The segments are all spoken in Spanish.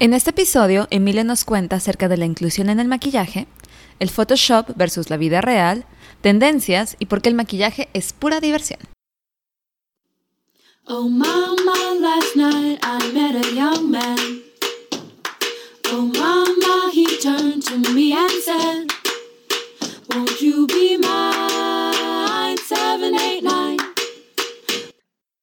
En este episodio, Emilia nos cuenta acerca de la inclusión en el maquillaje, el Photoshop versus la vida real, tendencias y por qué el maquillaje es pura diversión. Oh mama, last night I met a young man. Oh mama, he turned to me and said, Won't you be mine? 789.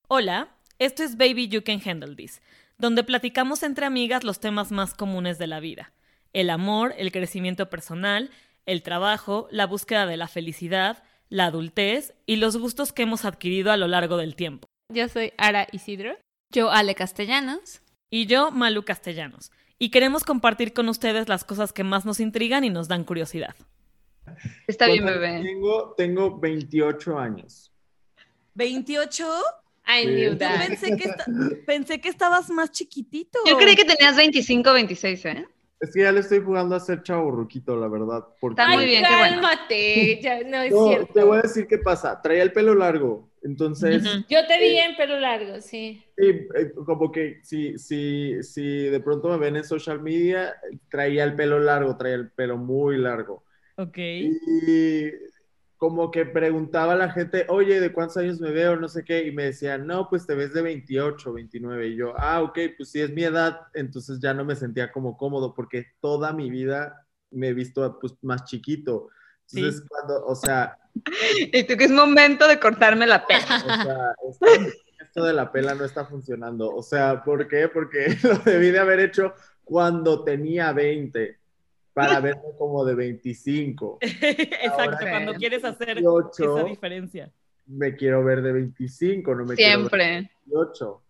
Hola, esto es Baby You Can Handle This, donde platicamos entre amigas los temas más comunes de la vida. El amor, el crecimiento personal, el trabajo, la búsqueda de la felicidad, la adultez y los gustos que hemos adquirido a lo largo del tiempo. Yo soy Ara Isidro. Yo, Ale Castellanos. Y yo, Malu Castellanos. Y queremos compartir con ustedes las cosas que más nos intrigan y nos dan curiosidad. Está bien, ¿Cuántos bebé. Tengo, tengo 28 años. ¿28? I knew Yo pensé que, pensé que estabas más chiquitito. Yo creí que tenías 25 26, ¿eh? Es que ya le estoy jugando a ser chaburruquito, la verdad. Porque Está muy Ay, bien, qué bueno. cálmate, ya no es No, cierto. te voy a decir qué pasa. Traía el pelo largo. Entonces. Yo te vi en pelo largo, sí. sí, eh, como que si, si, si de pronto me ven en social media, traía el pelo largo, traía el pelo muy largo. Ok. Y como que preguntaba a la gente, oye, ¿de cuántos años me veo? No sé qué. Y me decían, no, pues te ves de 28, 29. Y yo, ah, ok, pues si es mi edad, entonces ya no me sentía como cómodo porque toda mi vida me he visto pues, más chiquito. Entonces, cuando, o sea, Y tú que es momento de cortarme la pena. o sea, esto, esto de la pela no está funcionando. O sea, ¿por qué? Porque lo debí de haber hecho cuando tenía 20 para verme como de 25. Exacto, Ahora cuando quieres hacer 28, esa diferencia. me quiero ver de 25, no me quiero ver Siempre. de 18.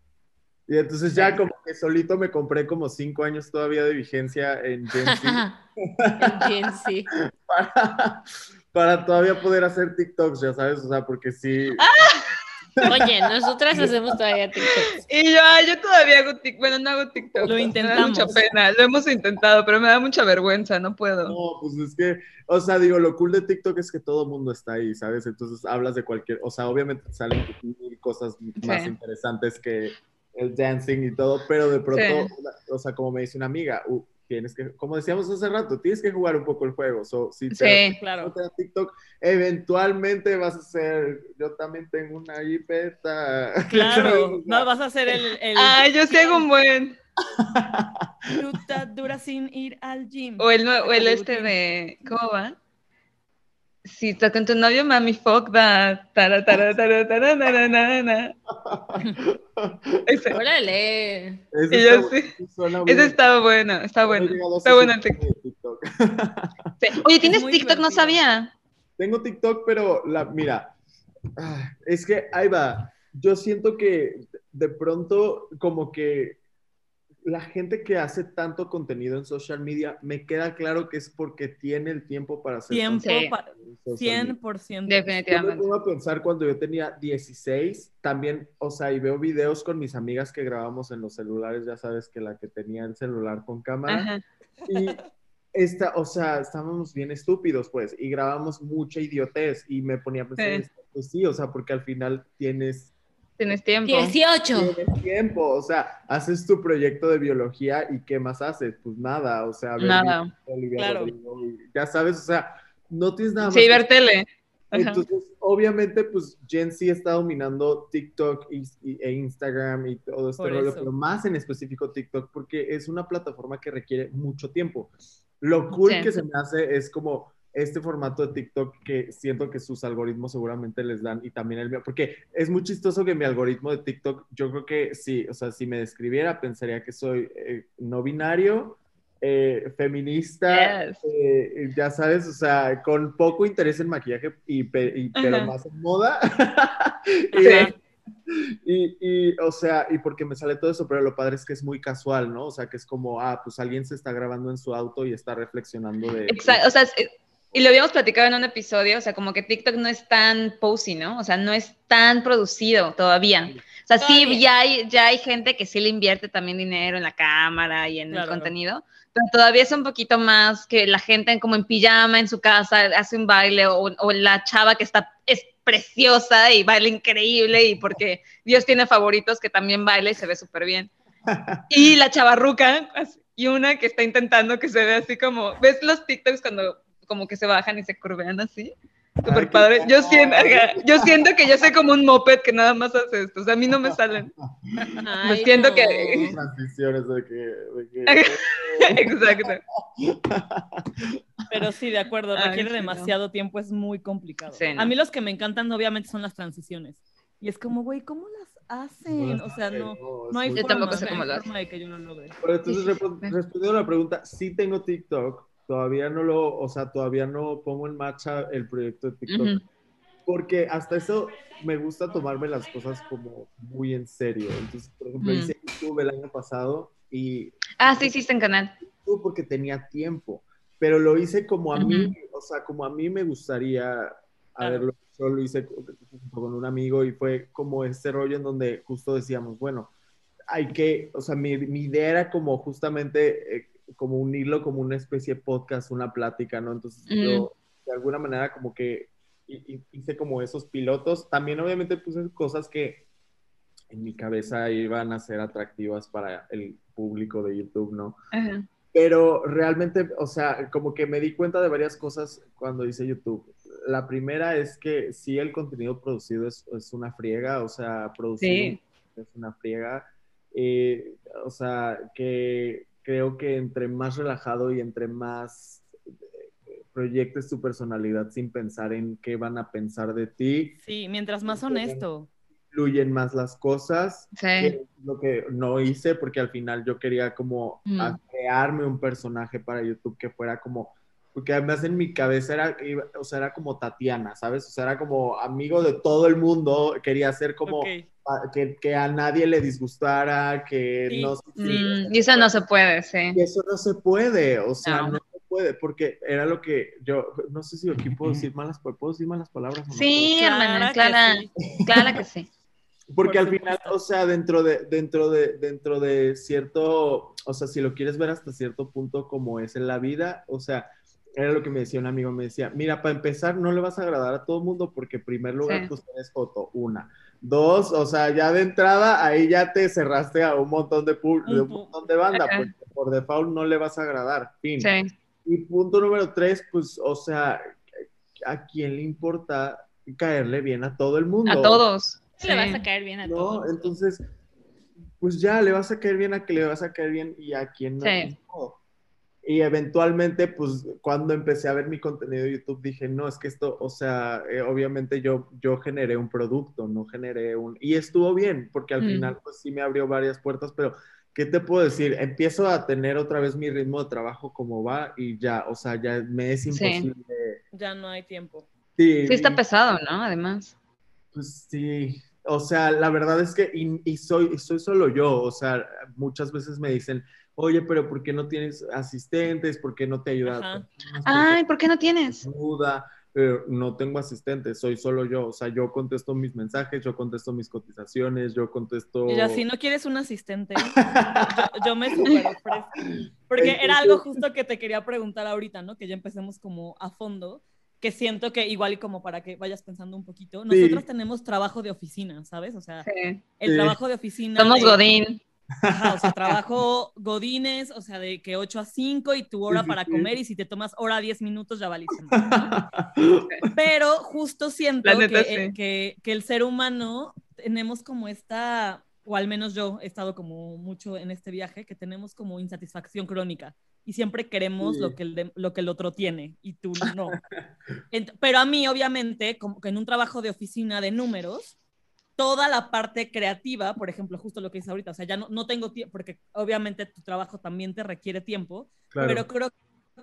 Y entonces ya como que solito me compré como 5 años todavía de vigencia en Gen Z En Gen Z. para, para todavía poder hacer TikToks, ya sabes, o sea, porque sí, Oye, nosotras hacemos todavía TikToks. Y yo, ay, yo todavía hago TikTok. Bueno, no hago TikTok. Lo Me da intentamos. mucha pena. Lo hemos intentado, pero me da mucha vergüenza. No puedo. no, pues es que, o sea, digo, lo cool de TikTok es que todo el mundo está ahí, ¿sabes? Entonces hablas de cualquier, o sea, obviamente te salen cosas más Sí. interesantes que el dancing y todo, pero de pronto, Sí. o sea, como me dice una amiga, uh, tienes que, como decíamos hace rato, tienes que jugar un poco el juego. So, si te, Sí. Claro. te da TikTok, eventualmente vas a ser, yo también tengo una jipeta. Claro, no vas a hacer el, el Ay, yo sí hago un buen. fruta dura sin ir al gym. O el, o el este de. ¿Cómo va? Si estás con tu novio, mami, fuck that. Órale. Ese Y yo está- sí. ese estaba bueno, está bueno. Está bueno el TikTok. Sí. Oye, ¿tienes TikTok? No sabía. Tengo TikTok, pero la, mira, ah, es que ahí va. Yo siento que de pronto como que la gente que hace tanto contenido en social media, me queda claro que es porque tiene el tiempo para hacer Tiempo Sí. para en social media. 100%. Yo me Definitivamente. pongo a pensar cuando yo tenía 16, también, o sea, y veo videos con mis amigas que grabamos en los celulares, ya sabes que la que tenía el celular con cámara, Ajá. y esta, o sea, estábamos bien estúpidos, pues, y grabamos mucha idiotez, y me ponía a pensar, Sí. pues sí, o sea, porque al final tienes, Tienes tiempo. 18. tienes tiempo, o sea, haces tu proyecto de biología y ¿qué más haces? Pues nada, o sea, ver Nada. Olivia Claro. Rodrigo ya sabes, o sea, no tienes nada más Sí, que ver tele. Ajá. entonces, obviamente, pues Gen Z está dominando TikTok y, y- e Instagram y todo este Por rollo, eso. pero más en específico TikTok, porque es una plataforma que requiere mucho tiempo. Lo cool Sí. que se me hace es como este formato de TikTok que siento que sus algoritmos seguramente les dan y también el mío, porque es muy chistoso que mi algoritmo de TikTok, yo creo que sí, o sea, si me describiera, pensaría que soy eh, no binario, eh, feminista, Yes. eh, ya sabes, o sea, con poco interés en maquillaje, y, pe- y- pero más en moda. Y, y, y, o sea, y porque me sale todo eso, pero lo padre es que es muy casual, ¿no? O sea, que es como, ah, pues alguien se está grabando en su auto y está reflexionando de... Exacto, o sea, es- y lo habíamos platicado en un episodio, o sea, como que TikTok no es tan posy, ¿no? O sea, no es tan producido todavía. O sea, sí, Todavía. ya hay, ya hay gente que sí le invierte también dinero en la cámara y en Claro. el contenido, pero todavía es un poquito más que la gente como en pijama en su casa hace un baile o, o la chava que está, es preciosa y baila increíble y porque Dios tiene favoritos que también baila y se ve súper bien. Y la chavarruca, así, y una que está intentando que se vea así como, ¿ves los TikToks cuando como que se bajan y se curvean así? Ay, Súper padre. Yo siento, yo siento que yo soy como un moped que nada más hace esto. O sea, a mí no me salen. Ay, siento no. que- Transiciones de que... de que- Exacto. Pero sí, de acuerdo, Ay, requiere no. demasiado tiempo, es muy complicado. Sí, no. A mí los que me encantan obviamente son las transiciones. Y es como, güey, ¿cómo las hacen? O sea, no, no hay forma, tampoco no sé hay cómo de que yo lo logre. Pero entonces, respondiendo a la pregunta, sí tengo TikTok, todavía no lo, o sea, todavía no pongo en marcha el proyecto de TikTok, Ujú. porque hasta eso me gusta tomarme las cosas como muy en serio. Entonces, por ejemplo, Mm. hice YouTube el año pasado y Ah, sí, sí, está en canal. Porque tenía tiempo, pero lo hice como a Ujú. mí, o sea, como a mí me gustaría haberlo hecho, lo hice con un amigo y fue como ese rollo en donde justo decíamos, bueno, hay que, o sea, mi, mi idea era como justamente eh, como unirlo como una especie de podcast, una plática, ¿no? Entonces yo de alguna manera como que hi- hi- hice como esos pilotos. También obviamente puse cosas que en mi cabeza iban a ser atractivas para el público de YouTube, ¿no? Ajá. Pero realmente, o sea, como que me di cuenta de varias cosas cuando hice YouTube. La primera es que sí, el contenido producido es, es una friega, o sea, producir Sí. es una friega. Eh, o sea, que creo que entre más relajado y entre más eh, proyectes tu personalidad sin pensar en qué van a pensar de ti, Sí, mientras más honesto. fluyen más las cosas Sí. que es lo que no hice porque al final yo quería como Mm. crearme un personaje para YouTube que fuera como porque además en mi cabeza era iba- o sea era como Tatiana sabes o sea era como amigo de todo el mundo quería ser como a- que, que a nadie le disgustara que Sí, no sí. Mm, y eso no se puede, sí. y eso no se puede o sea No. no, se puede porque era lo que yo no sé si aquí puedo decir malas puedo decir malas palabras o no Sí, hermana, Clara clara, sí. clara que sí. Porque Por al final, o sea, dentro de, dentro de, dentro de cierto, o sea, si lo quieres ver hasta cierto punto como es en la vida, o sea, era lo que me decía un amigo, me decía, mira, para empezar, no le vas a agradar a todo el mundo porque en primer lugar, Sí. pues eres foto, una. Dos, o sea, ya de entrada, ahí ya te cerraste a un montón de, de un montón de banda, porque por default no le vas a agradar, fin. Sí. Y punto número tres, pues, o sea, ¿a quién le importa caerle bien a todo el mundo? A todos. Le vas a caer bien a No, todos. entonces, pues ya le vas a caer bien a que le vas a caer bien y a quien no. Sí. Y eventualmente, pues cuando empecé a ver mi contenido de YouTube, dije, no, es que esto, o sea, eh, obviamente yo, yo generé un producto, no generé un... Y estuvo bien, porque al Mm. final, pues sí me abrió varias puertas, pero ¿qué te puedo decir? Empiezo a tener otra vez mi ritmo de trabajo como va y ya, o sea, ya me es Sí. imposible. Ya no hay tiempo. Sí, Sí está y- pesado, ¿no? Además. pues sí, o sea, la verdad es que, y, y soy, y soy solo yo, o sea, muchas veces me dicen, oye, pero ¿por qué no tienes asistentes? ¿Por qué no te ayuda? Ajá. Ay, ¿por qué no tienes? Ayuda, pero no tengo asistentes, soy solo yo, o sea, yo contesto mis mensajes, yo contesto mis cotizaciones, yo contesto... Y ya, si no quieres un asistente, yo, yo me super ofrezco. Porque era algo justo que te quería preguntar ahorita, ¿no? Que ya empecemos como a fondo, que siento que igual y como para que vayas pensando un poquito, nosotros Sí. tenemos trabajo de oficina, ¿sabes? O sea, Sí. el Sí. trabajo de oficina. Somos de- Godín. Ajá, o sea, trabajo godines, o sea, de que 8 a 5 y tu hora para comer y si te tomas hora 10 minutos ya valiste. Pero justo siento neta, que, sí. que, que el ser humano tenemos como esta, o al menos yo he estado como mucho en este viaje, que tenemos como insatisfacción crónica y siempre queremos Sí. lo, que el de- lo que el otro tiene y tú no. Pero a mí, obviamente, como que en un trabajo de oficina de números, toda la parte creativa, por ejemplo, justo lo que dices ahorita, o sea, ya no, no tengo tiempo, porque obviamente tu trabajo también te requiere tiempo, Claro. pero creo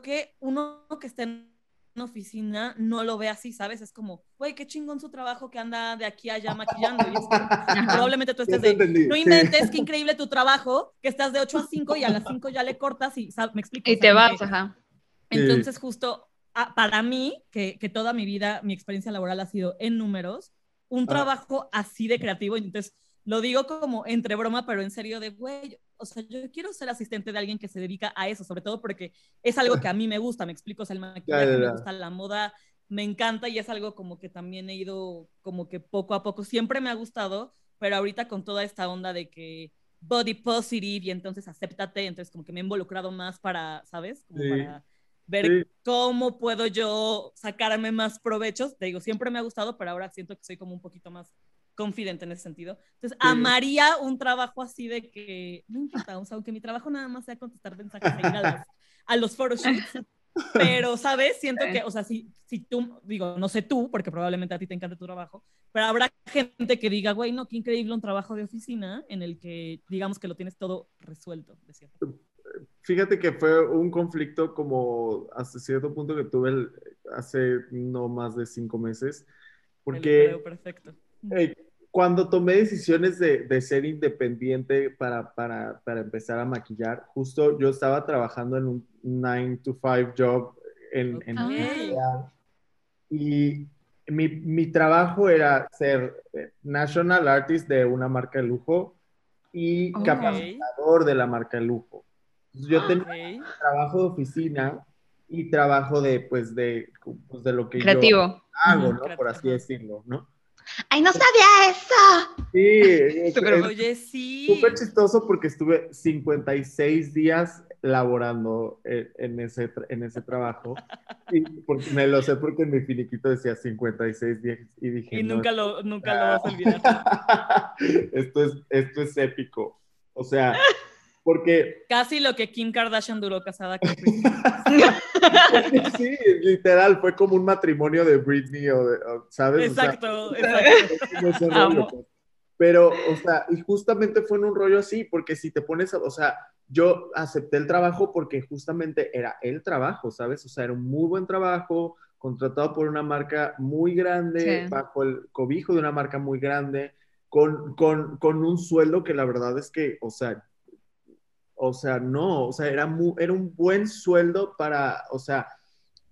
que uno que está en una oficina no lo ve así, ¿sabes? Es como, güey, qué chingón su trabajo que anda de aquí a allá maquillando. Y es como, probablemente tú estés de, entendí, no sí. inventes, qué increíble tu trabajo, que estás de 8 a 5 y a las 5 ya le cortas y, ¿sabes? Me explico. Y te vas, ajá. Sí. entonces, justo ah, para mí, que, que toda mi vida, mi experiencia laboral ha sido en números, un Ah. trabajo así de creativo, entonces lo digo como entre broma, pero en serio de, güey, o sea, yo quiero ser asistente de alguien que se dedica a eso, sobre todo porque es algo que a mí me gusta, me explico, o sea, el maquillaje, Ya, ya, me gusta la moda, me encanta y es algo como que también he ido como que poco a poco, siempre me ha gustado, pero ahorita con toda esta onda de que body positive y entonces acéptate, entonces como que me he involucrado más para, ¿sabes? Como Sí. para ver Sí. cómo puedo yo sacarme más provechos. Te digo, siempre me ha gustado, pero ahora siento que soy como un poquito más confidente en ese sentido. Entonces, Sí. amaría un trabajo así de que, no importa, o sea, aunque mi trabajo nada más sea contestar mensajes e a, las- a los photoshoots, pero, ¿sabes? Siento Sí. que, o sea, si, si tú, digo, no sé tú, porque probablemente a ti te encanta tu trabajo, pero habrá gente que diga, güey, no, qué increíble un trabajo de oficina en el que, digamos que lo tienes todo resuelto, de cierta forma. Fíjate que fue un conflicto como hasta cierto punto que tuve el- hace no más de cinco meses, porque creo perfecto. eh, cuando tomé decisiones de, de ser independiente para, para, para empezar a maquillar, justo yo estaba trabajando en un 9 to 5 job en, en Ok. Montreal. y mi, mi trabajo era ser eh, national artist de una marca de lujo y Ok. capacitador de la marca de lujo. Yo tenía trabajo de oficina y trabajo de, pues, de, pues, de lo que yo hago, ¿no? Por así decirlo, ¿no? ¡Ay, no sabía eso! Sí, Súper es Oye, sí. súper chistoso porque estuve 56 días laborando en, en ese, en ese trabajo. Y porque, me lo sé porque en mi finiquito decía 56 días y dije, Y no, nunca lo, nunca lo vas a olvidar. esto, es, esto es épico. O sea, porque Casi lo que Kim Kardashian duró casada con Chris. sí, literal, fue como un matrimonio de Britney o, de, o, ¿sabes? O sea, Exacto, exacto. rollo, pues. Pero, o sea, y justamente fue en un rollo así, porque si te pones, a- o sea, yo acepté el trabajo porque justamente era el trabajo, ¿sabes? O sea, era un muy buen trabajo, contratado por una marca muy grande, Sí. bajo el cobijo de una marca muy grande, con, con, con un sueldo que la verdad es que, o sea, o sea, no, o sea, era, mu- era un buen sueldo para, o sea,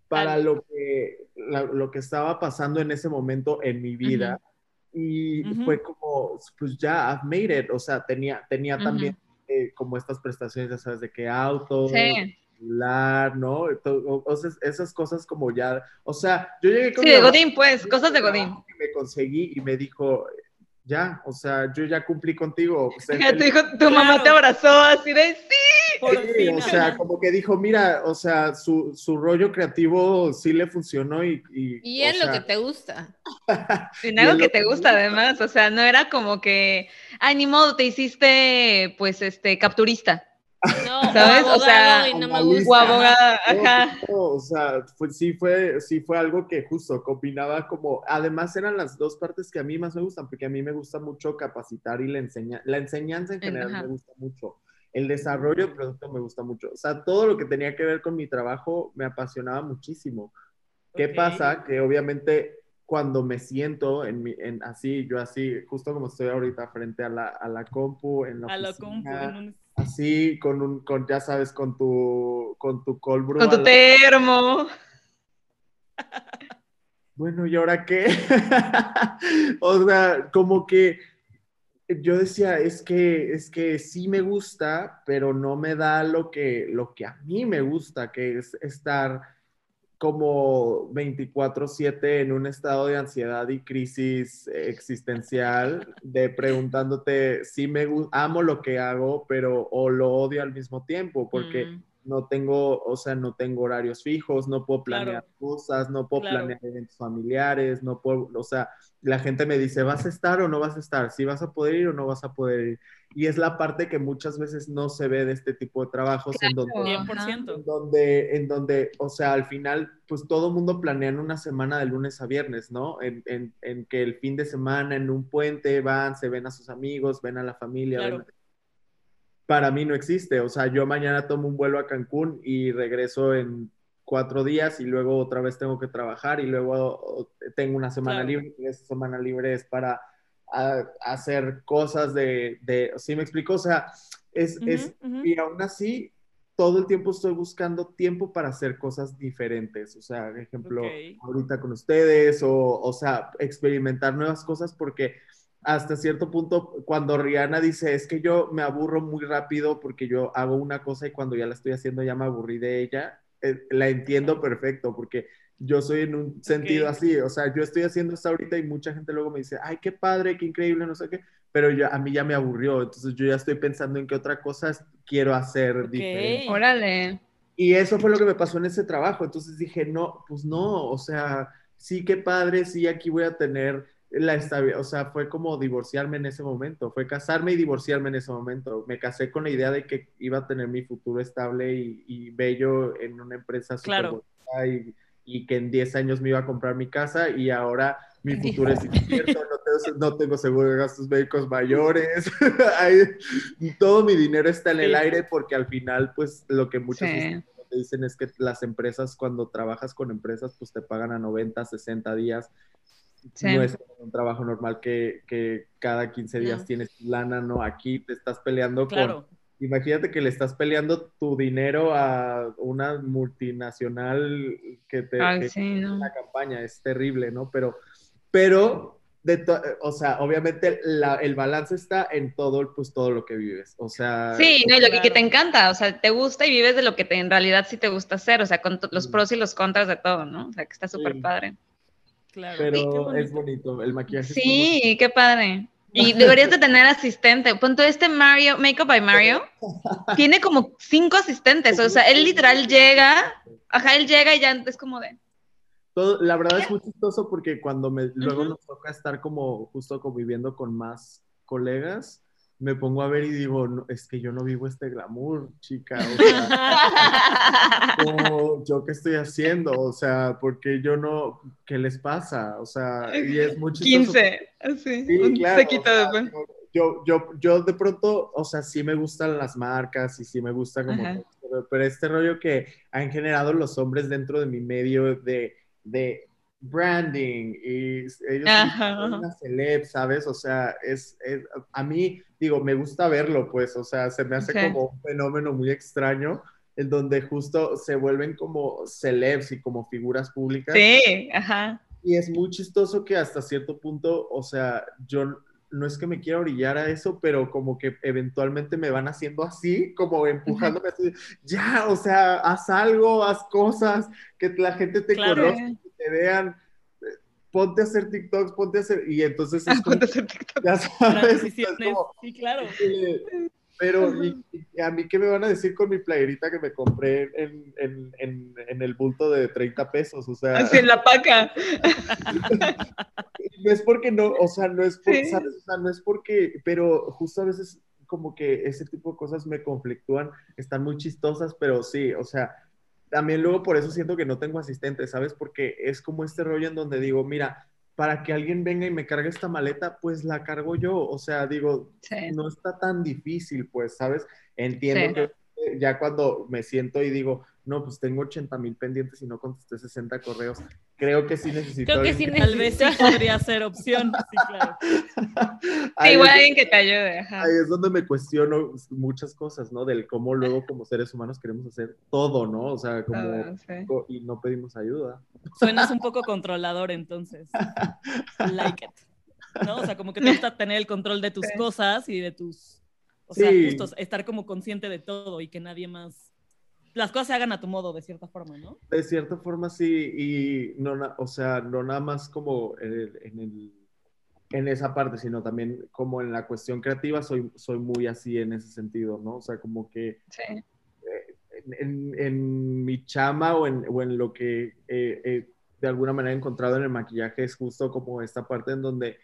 para lo que, la- lo que estaba pasando en ese momento en mi vida. Y fue como, pues ya, I've made it. O sea, tenía, tenía también eh, como estas prestaciones, ya sabes, de que auto, Sí. celular, ¿no? Sea, esas cosas como ya, o sea, yo llegué con Sí, de Godín, pues, cosas de Godín. me conseguí y me dijo, ya, o sea, yo ya cumplí contigo. sé Ya te feliz". dijo, tu mamá Claro. te abrazó así de sí. Por Sí, fin, o sea, como que dijo, mira, o sea, su, su rollo creativo sí le funcionó y... Y, Y es lo sea, que te gusta. En algo que te gusta me además, o sea, no era como que, ay, ni modo, te hiciste, pues, este, capturista, ¿Sabes? o O sea, no me gusta. o abogada, ajá. no, o sea, fue- sí, fue, sí fue algo que justo combinaba como, además eran las dos partes que a mí más me gustan, porque a mí me gusta mucho capacitar y la, enseña, la enseñanza en En- general ajá. me gusta mucho, el desarrollo del producto me gusta mucho, o sea, todo lo que tenía que ver con mi trabajo me apasionaba muchísimo. ¿Qué Ok. pasa? Que obviamente cuando me siento en, mi, en así, yo así, justo como estoy ahorita frente a la, a la compu, en la A la oficina, compu, en un- así, con un, con, ya sabes, con tu, con tu cold brew Con tu termo. Bueno, ¿y ahora qué? o sea, como que yo decía, es que, es que sí me gusta, pero no me da lo que, lo que a mí me gusta, que es estar como 24/7 en un estado de ansiedad y crisis existencial, de preguntándote si me amo lo que hago, pero o lo odio al mismo tiempo, porque Mm. no tengo, o sea, no tengo horarios fijos, no puedo planear Claro. cosas, no puedo Claro. planear eventos familiares, no puedo, o sea, la gente me dice, ¿vas a estar o no vas a estar? ¿Si vas a poder ir o no vas a poder ir? Y es la parte que muchas veces no se ve de este tipo de trabajos en donde... Claro. 100%. En donde, en donde, o sea, al final, pues todo mundo planea en una semana de lunes a viernes, ¿no? En, en, en que el fin de semana, en un puente, van, se ven a sus amigos, ven a la familia. Claro. ven- Para mí no existe, o sea, yo mañana tomo un vuelo a Cancún y regreso en cuatro días y luego otra vez tengo que trabajar y luego tengo una semana Claro. libre y esa semana libre es para a- hacer cosas de, de, ¿sí me explico? O sea, es, es, y aún así, todo el tiempo estoy buscando tiempo para hacer cosas diferentes. O sea, por ejemplo, Ok. ahorita con ustedes, o, o sea, experimentar nuevas cosas, porque hasta cierto punto, cuando Rihanna dice, es que yo me aburro muy rápido porque yo hago una cosa y cuando ya la estoy haciendo ya me aburrí de ella, eh, la entiendo perfecto, porque yo soy en un sentido así, o sea, yo estoy haciendo esto ahorita y mucha gente luego me dice, ay, qué padre, qué increíble, no sé qué, pero yo, a mí ya me aburrió, entonces yo ya estoy pensando en qué otra cosa quiero hacer Ok. diferente. Órale. Y eso fue lo que me pasó en ese trabajo. Entonces dije, no, pues no, o sea, sí, qué padre, sí, aquí voy a tener la estabilidad. O sea, fue como divorciarme en ese momento, fue casarme y divorciarme en ese momento. Me casé con la idea de que iba a tener mi futuro estable y, y bello en una empresa súper Claro. bonita y, y que en 10 años me iba a comprar mi casa y ahora mi futuro es incierto, no tengo, no tengo seguro de gastos médicos mayores, todo mi dinero está en el aire porque al final, pues, lo que muchos Sí. te dicen es que las empresas, cuando trabajas con empresas, pues te pagan a 90, 60 días. Sí. No es un trabajo normal que, que cada 15 días No. tienes tu lana, ¿no? Aquí te estás peleando Claro. con... Imagínate que le estás peleando tu dinero a una multinacional que te... Ay, que sí, no. una campaña, es terrible, ¿no? Pero, pero, de to- o sea, obviamente la- el balance está en todo, pues todo lo que vives. O sea, Sí, no, y lo que, te encanta, o sea, te gusta y vives de lo que te, en realidad sí te gusta hacer, o sea, con los Mm. pros y los contras de todo, ¿no? O sea, que está súper Sí. padre. Claro. Pero bonito. es bonito, el maquillaje. Sí, qué padre. Y deberías de tener asistente. Punto este Mario, Makeup by Mario, tiene como cinco asistentes, o sea, él literal llega, ajá, él llega y ya es como de, Todo- la verdad es muy chistoso porque cuando me, luego Ujú. nos toca estar como justo conviviendo con más colegas, me pongo a ver y digo, "No, es que yo no vivo este glamour, chica. O sea, como, ¿yo qué estoy haciendo? O sea, porque yo no, ¿qué les pasa? O sea, y es chistoso. 15, así, Sí, un claro, sequito o sea, después. yo, yo, yo de pronto, o sea, sí me gustan las marcas y sí me gusta como, todo, pero, pero este rollo que han generado los hombres dentro de mi medio de, de branding y ellos son una celeb, ¿sabes? O sea, es, es- a mí, digo, me gusta verlo, pues, o sea, se me hace como un fenómeno muy extraño en donde justo se vuelven como celebs y como figuras públicas. Sí, ajá. Y es muy chistoso que hasta cierto punto, o sea, yo no es que me quiera orillar a eso, pero como que eventualmente me van haciendo así, como empujándome así, ya, o sea, haz algo, haz cosas, que la gente te Claro. conozca, que te vean, ponte a hacer TikToks, ponte a hacer, y entonces es como, Ponte a hacer TikTok. ya sabes, es como, Sí, claro. eh, pero, y, y a mí qué me van a decir con mi playerita que me compré en, en, en, en el bulto de 30 pesos, o sea... Así en la paca. no es porque no, o sea, no es por, Sí. ¿sabes? O sea, no es porque, pero justo a veces como que ese tipo de cosas me conflictúan, están muy chistosas, pero sí, o sea, también luego por eso siento que no tengo asistente, ¿sabes? Porque es como este rollo en donde digo, mira, para que alguien venga y me cargue esta maleta, pues la cargo yo, o sea, digo, Sí. no está tan difícil, pues, ¿sabes? Entiendo Sí. que ya cuando me siento y digo, no, pues tengo 80 mil pendientes y no contesté 60 correos, creo que sí necesito... Creo que sí Tal vez sí necesito. podría ser opción. Sí, claro. Sí, igual alguien que te ayude, ajá. Ahí es donde me cuestiono muchas cosas, ¿no? Del cómo luego como seres humanos queremos hacer todo, ¿no? O sea, como... Ah, sí. Y no pedimos ayuda. Suenas un poco controlador entonces. Like it. ¿No? O sea, como que te gusta tener el control de tus Sí. cosas y de tus. O sea, Sí. justo estar como consciente de todo y que nadie más. Las cosas se hagan a tu modo, de cierta forma, ¿no? De cierta forma sí, y no, o sea, no nada más como en, el- en, el- en esa parte, sino también como en la cuestión creativa soy, soy muy así en ese sentido, ¿no? O sea, como que Sí. en, en- en mi chama o en, o en lo que eh, eh, de alguna manera he encontrado en el maquillaje es justo como esta parte en donde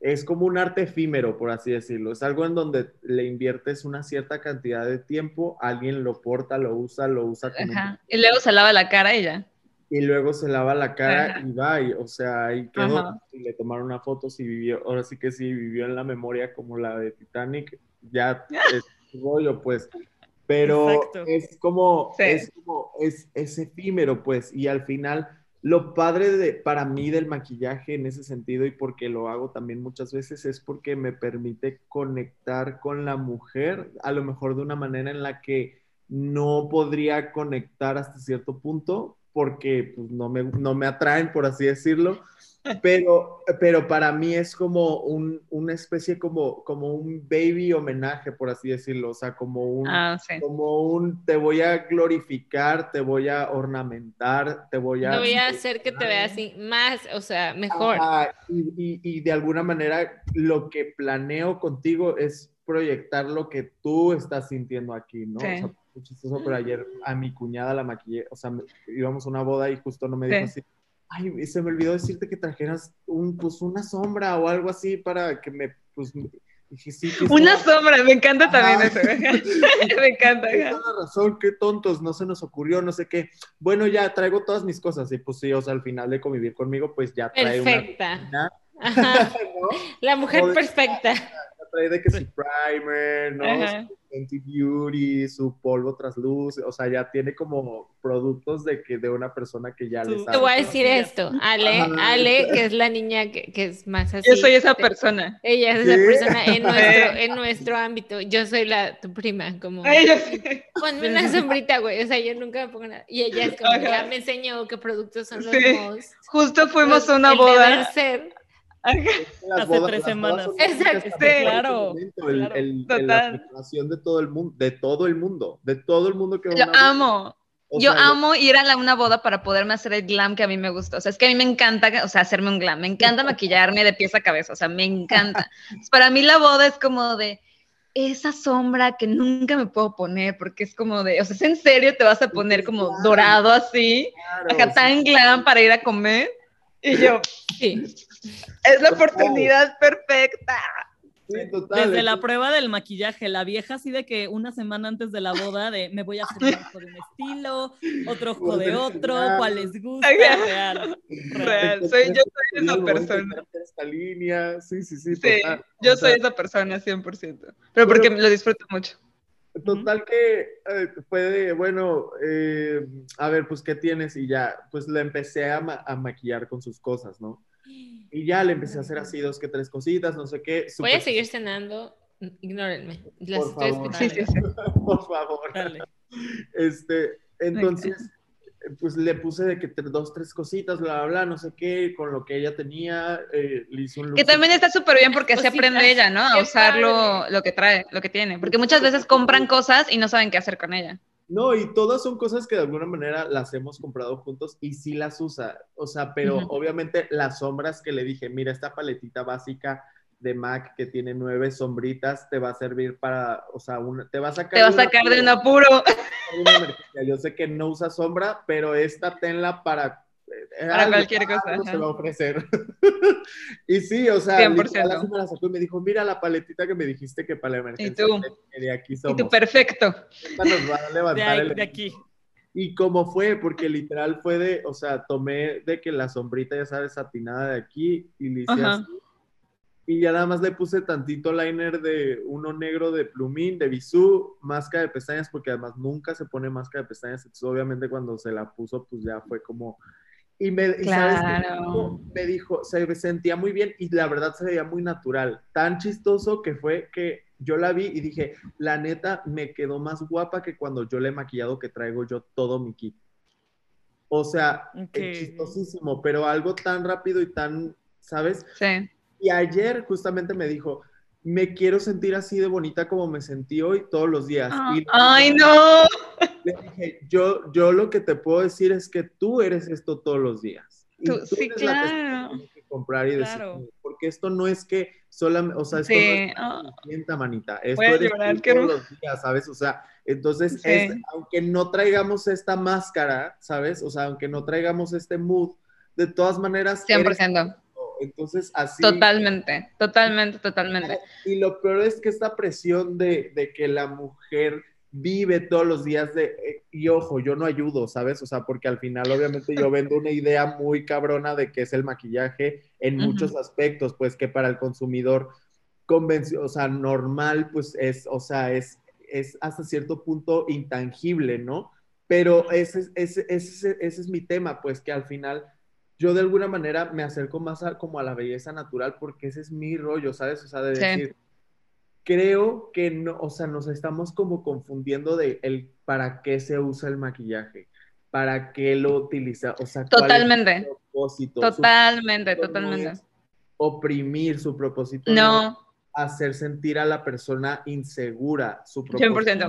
es como un arte efímero, por así decirlo. Es algo en donde le inviertes una cierta cantidad de tiempo, alguien lo porta, lo usa, lo usa con un- Ajá. Y luego se lava la cara y ya. y luego se lava la cara Ajá. y va, y, o sea, ahí quedó, Ajá. y le tomaron una foto, si vivió, ahora sí que sí vivió en la memoria como la de Titanic, ya es su rollo, pues, pero Exacto. es como, Sí. es como, es, es efímero, pues, y al final, lo padre de, para mí del maquillaje en ese sentido, y porque lo hago también muchas veces, es porque me permite conectar con la mujer, a lo mejor de una manera en la que no podría conectar hasta cierto punto, porque pues, no, me, no me atraen, por así decirlo. Pero, pero para mí es como un, una especie como, como un baby homenaje, por así decirlo. O sea, como un, Ah, sí. como un te voy a glorificar, te voy a ornamentar, te voy a... Voy a hacer que te veas así más, o sea, mejor. Y, y- y de alguna manera lo que planeo contigo es proyectar lo que tú estás sintiendo aquí, ¿no? Sí. O sea, muy chistoso, pero ayer a mi cuñada la maquillé, o sea, me- íbamos a una boda y justo no me dijo Sí. así, ay, se me olvidó decirte que trajeras un, pues, una sombra o algo así para que me, pues, me- dije, sí, que Una sombra, me encanta también eso. me encanta. Tienes la razón, qué tontos, no se nos ocurrió, no sé qué. Bueno, ya traigo todas mis cosas y pues sí, o sea, al final de convivir conmigo, pues ya trae Perfecta. una... Ajá. ¿no? La mujer perfecta. Ya trae de que su primer, ¿no? Ajá. Su Fenty Beauty, su polvo trasluz, o sea, ya tiene como productos de que de una persona que ya le Su- Te sabe. voy a decir esto. Ale, Ajá. Ale, que es la niña que, que es más así. Yo soy esa persona. Ella es esa persona en nuestro, en nuestro ámbito. Yo soy la tu prima, como Ay, yo sí. ponme una sombrita, güey. O sea, yo nunca me pongo nada. Y ella es como, Ajá. ya me enseñó qué productos son los Sí. most. Justo fuimos a una El deber boda. ser. Las Hace tres las semanas. Exacto. Claro, el- claro. el- el- la preparación de todo el mundo, de todo el mundo, de todo el mundo que boda. amo. O Yo sea, amo ir a la- una boda para poderme hacer el glam que a mí me gusta. O sea, es que a mí me encanta, o sea, hacerme un glam. Me encanta maquillarme de pies a cabeza. O sea, me encanta. Para mí la boda es como de esa sombra que nunca me puedo poner porque es como de, o sea, ¿es en serio te vas a poner como Claro. dorado así? claro, Acá sí. tan glam para ir a comer. Y yo, Sí. Es la oportunidad perfecta. Sí, total, Desde la prueba del maquillaje, la vieja así de que una semana antes de la boda de me voy a hacer un ojo de un estilo, otro ojo de otro, cuál les gusta, real. real. Real, soy, yo soy esa persona. Esta línea, sí, sí, sí, Sí, yo O sea, soy esa persona 100%. Pero porque lo disfruto mucho. Total que eh, fue de, bueno, eh, a ver, pues, ¿qué tienes? Y ya, pues le empecé a, ma- a maquillar con sus cosas, ¿no? Y ya le empecé a hacer así dos que tres cositas, no sé qué. Voy a seguir cenando. Ignórenme. Las Por estoy favor. Sí, escuchando. sí, sí. Por favor. Dale. Este, entonces, pues le puse de que dos, tres cositas, bla, bla, bla, no sé qué, con lo que ella tenía, eh, le hice un look. Que también está súper bien porque así aprende ella, ¿no? A usar lo, lo que trae, lo que tiene. Porque muchas veces compran cosas y no saben qué hacer con ella. No, y todas son cosas que de alguna manera las hemos comprado juntos y sí las usa. O sea, pero obviamente las sombras que le dije, mira, esta paletita básica de MAC que tiene nueve sombritas te va a servir para, o sea, una- te va a sacar Te va a sacar de un apuro. Yo sé que no usa sombra, pero esta tenla para... eh, Para algo, cualquier cosa, algo se ajá. va a ofrecer. y sí, o sea, 100%. literal, así me la sacó y me dijo, mira la paletita que me dijiste que para la emergencia. tú? de- aquí Y somos. tú, perfecto. Esta nos va a De, levantar ahí- el de aquí. y cómo fue, porque literal fue de, o sea, tomé de que la sombrita, ya sabes, satinada de aquí y le hice Ajá. así. Y ya nada más le puse tantito liner de uno negro de plumín, de bisú, máscara de pestañas, porque además nunca se pone máscara de pestañas. Entonces, obviamente, cuando se la puso, pues ya fue como. Y me, y ¿sabes qué me Claro. dijo? me dijo, se sentía muy bien y la verdad se veía muy natural. Tan chistoso que fue que yo la vi y dije, la neta me quedó más guapa que cuando yo le he maquillado que traigo yo todo mi kit. O sea, Ok. es chistosísimo, pero algo tan rápido y tan, ¿sabes? Sí. Y ayer justamente me dijo, me quiero sentir así de bonita como me sentí hoy todos los días. Y Ay, no. Le dije, yo, yo lo que te puedo decir es que tú eres esto todos los días. Y Tú- sí, eres la que claro. que comprar y decir, Claro. porque esto no es que solamente, o sea, esto Sí, no es ah. que sienta, manita, esto eres llorar, tú qué todos los días, ¿sabes? O sea, entonces, Sí. es- aunque no traigamos esta máscara, ¿sabes? O sea, aunque no traigamos este mood, de todas maneras, eres 100%. tú. entonces así... Totalmente, totalmente, totalmente. Y lo peor es que esta presión de, de que la mujer vive todos los días de, eh, y ojo, yo no ayudo, ¿sabes? O sea, porque al final obviamente yo vendo una idea muy cabrona de qué es el maquillaje en muchos aspectos, pues que para el consumidor convencio, o sea, normal, pues es, o sea, es, es hasta cierto punto intangible, ¿no? Pero ese, es- ese, ese, ese es mi tema, pues que al final yo de alguna manera me acerco más a, como a la belleza natural porque ese es mi rollo, ¿sabes? O sea, de Sí. Creo que no, o sea, nos estamos como confundiendo de el para qué se usa el maquillaje. ¿para qué lo utiliza? O sea, ¿cuál es Totalmente. su propósito? Su Totalmente, propósito totalmente. oprimir su propósito. No, hacer sentir a la persona insegura. Su propósito, 100%.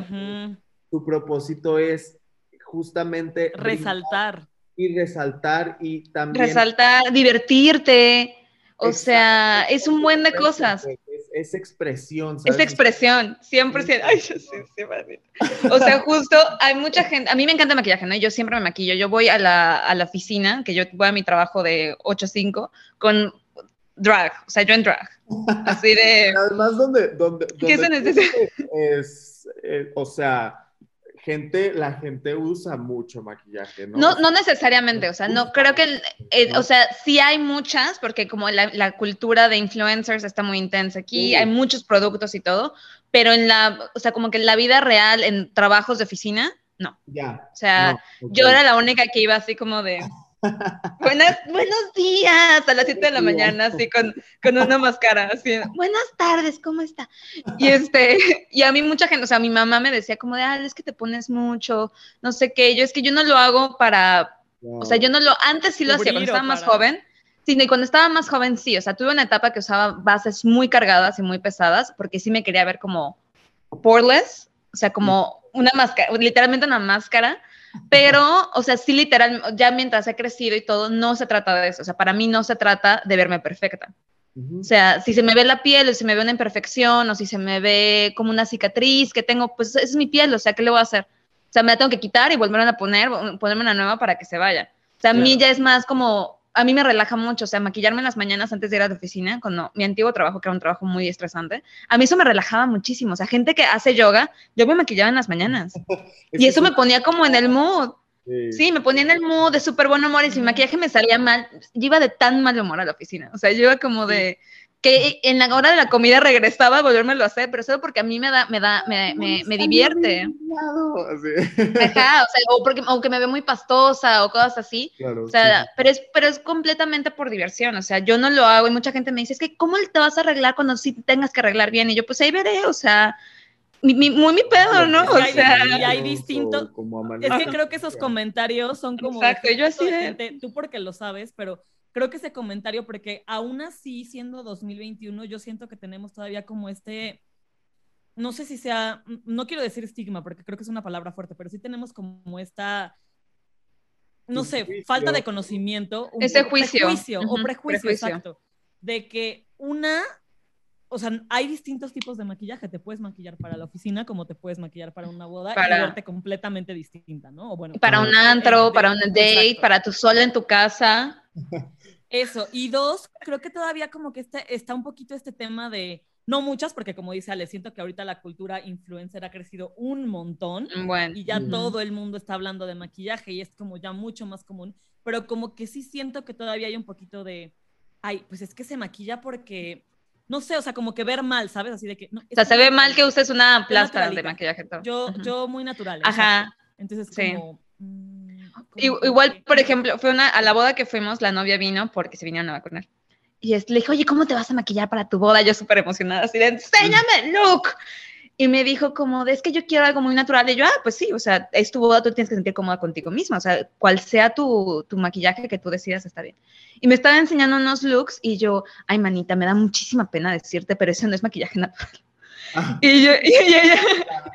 Ujú. su propósito es justamente Resaltar. y resaltar y también Resaltar, divertirte. O Exacto. sea, es un buen de cosas. Es, es expresión, Es ¿sabes? expresión, 100%. Ay, yo sí, sí. O sea, justo hay mucha gente, a mí me encanta el maquillaje, ¿no? Yo siempre me maquillo. Yo voy a la, a la oficina, que yo voy a mi trabajo de 8 a 5, con drag, o sea, yo en drag. Así de... Además, donde, donde, ¿Qué se necesita? es, eh, o sea, gente, la gente usa mucho maquillaje, ¿no? No, no necesariamente, o sea, no creo que, eh, o sea, sí hay muchas, porque como la, la cultura de influencers está muy intensa aquí, hay muchos productos y todo, pero en la, o sea, como que en la vida real, en trabajos de oficina, no. Ya. O sea, no, yo era la única que iba así como de, Buenas, buenos días, a las 7 de la mañana, así con, con una máscara, así, buenas tardes, ¿cómo está? Y este, y a mí mucha gente, o sea, mi mamá me decía como de, ah, es que te pones mucho, no sé qué, yo es que yo no lo hago para, o sea, yo no lo, antes sí lo hacía, cuando estaba más para- joven, sí, y cuando estaba más joven sí, o sea, tuve una etapa que usaba bases muy cargadas y muy pesadas, porque sí me quería ver como poreless, o sea, como una máscara, literalmente una máscara, pero, o sea, sí literal, ya mientras he crecido y todo, no se trata de eso, o sea, para mí no se trata de verme perfecta. O sea, si se me ve la piel o si me ve una imperfección o si se me ve como una cicatriz que tengo, pues es mi piel, o sea, ¿qué le voy a hacer? O sea, me la tengo que quitar y volver a poner, ponerme una nueva para que se vaya. O sea, a mí Claro. ya es más como, a mí me relaja mucho, o sea, maquillarme en las mañanas antes de ir a la oficina, cuando mi antiguo trabajo, que era un trabajo muy estresante, a mí eso me relajaba muchísimo. O sea, gente que hace yoga, yo me maquillaba en las mañanas. Y eso me ponía como en el mood. sí. Sí, me ponía en el mood de súper buen humor y si mi maquillaje me salía mal, yo iba de tan mal humor a la oficina. O sea, yo iba como de que en la hora de la comida regresaba a volvérmelo a hacer, pero solo porque a mí me da, me da, me, me, me divierte. Ajá, o sea, o porque aunque me ve muy pastosa o cosas así. Claro, O sea, sí. pero es, pero es completamente por diversión. O sea, yo no lo hago y mucha gente me dice, es que ¿cómo te vas a arreglar cuando sí tengas que arreglar bien? Y yo, pues ahí veré, o sea, mi, mi- muy mi pedo, ¿no? O Y hay- sea, y hay distinto- Como Es que creo que esos comentarios son como. Exacto, yo así de de- gente, tú porque lo sabes, pero creo que ese comentario, porque aún así, siendo 2021, yo siento que tenemos todavía como este. No sé si sea. No quiero decir estigma, porque creo que es una palabra fuerte, pero sí tenemos como esta. No sé, Juicio. falta de conocimiento. un Ese juicio. prejuicio, o Ujú, prejuicio, prejuicio. exacto. De que una. O sea, hay distintos tipos de maquillaje. Te puedes maquillar para la oficina, como te puedes maquillar para una boda Para- y verte completamente distinta, ¿no? O bueno, para un eh, antro, de- para un date, exacto. para tu sola en tu casa. Eso. Y dos, creo que todavía como que este, está un poquito este tema de, no muchas, porque como dice Ale, siento que ahorita la cultura influencer ha crecido un montón Bueno. y ya todo el mundo está hablando de maquillaje y es como ya mucho más común, pero como que sí siento que todavía hay un poquito de, ay, pues es que se maquilla porque, no sé, o sea, como que ver mal, ¿sabes? Así de que... No, O sea, se ve mal que uses una plasta de maquillaje. todo. Yo, yo muy natural. Ajá. exacto. Entonces, Sí. como... mm, Igual, por ejemplo, fue una, a la boda que fuimos, la novia vino porque se vinieron a vacunar. Y es- le dije, oye, ¿cómo te vas a maquillar para tu boda? Yo súper emocionada, así de, enséñame, look. Y me dijo como, de, es que yo quiero algo muy natural. Y yo, ah, pues sí, o sea, es tu boda, tú tienes que sentir cómoda contigo misma. O sea, cual sea tu, tu maquillaje que tú decidas, está bien. Y me estaba enseñando unos looks y yo, ay, manita, me da muchísima pena decirte, pero eso no es maquillaje natural. Ah, Y yo, y ella,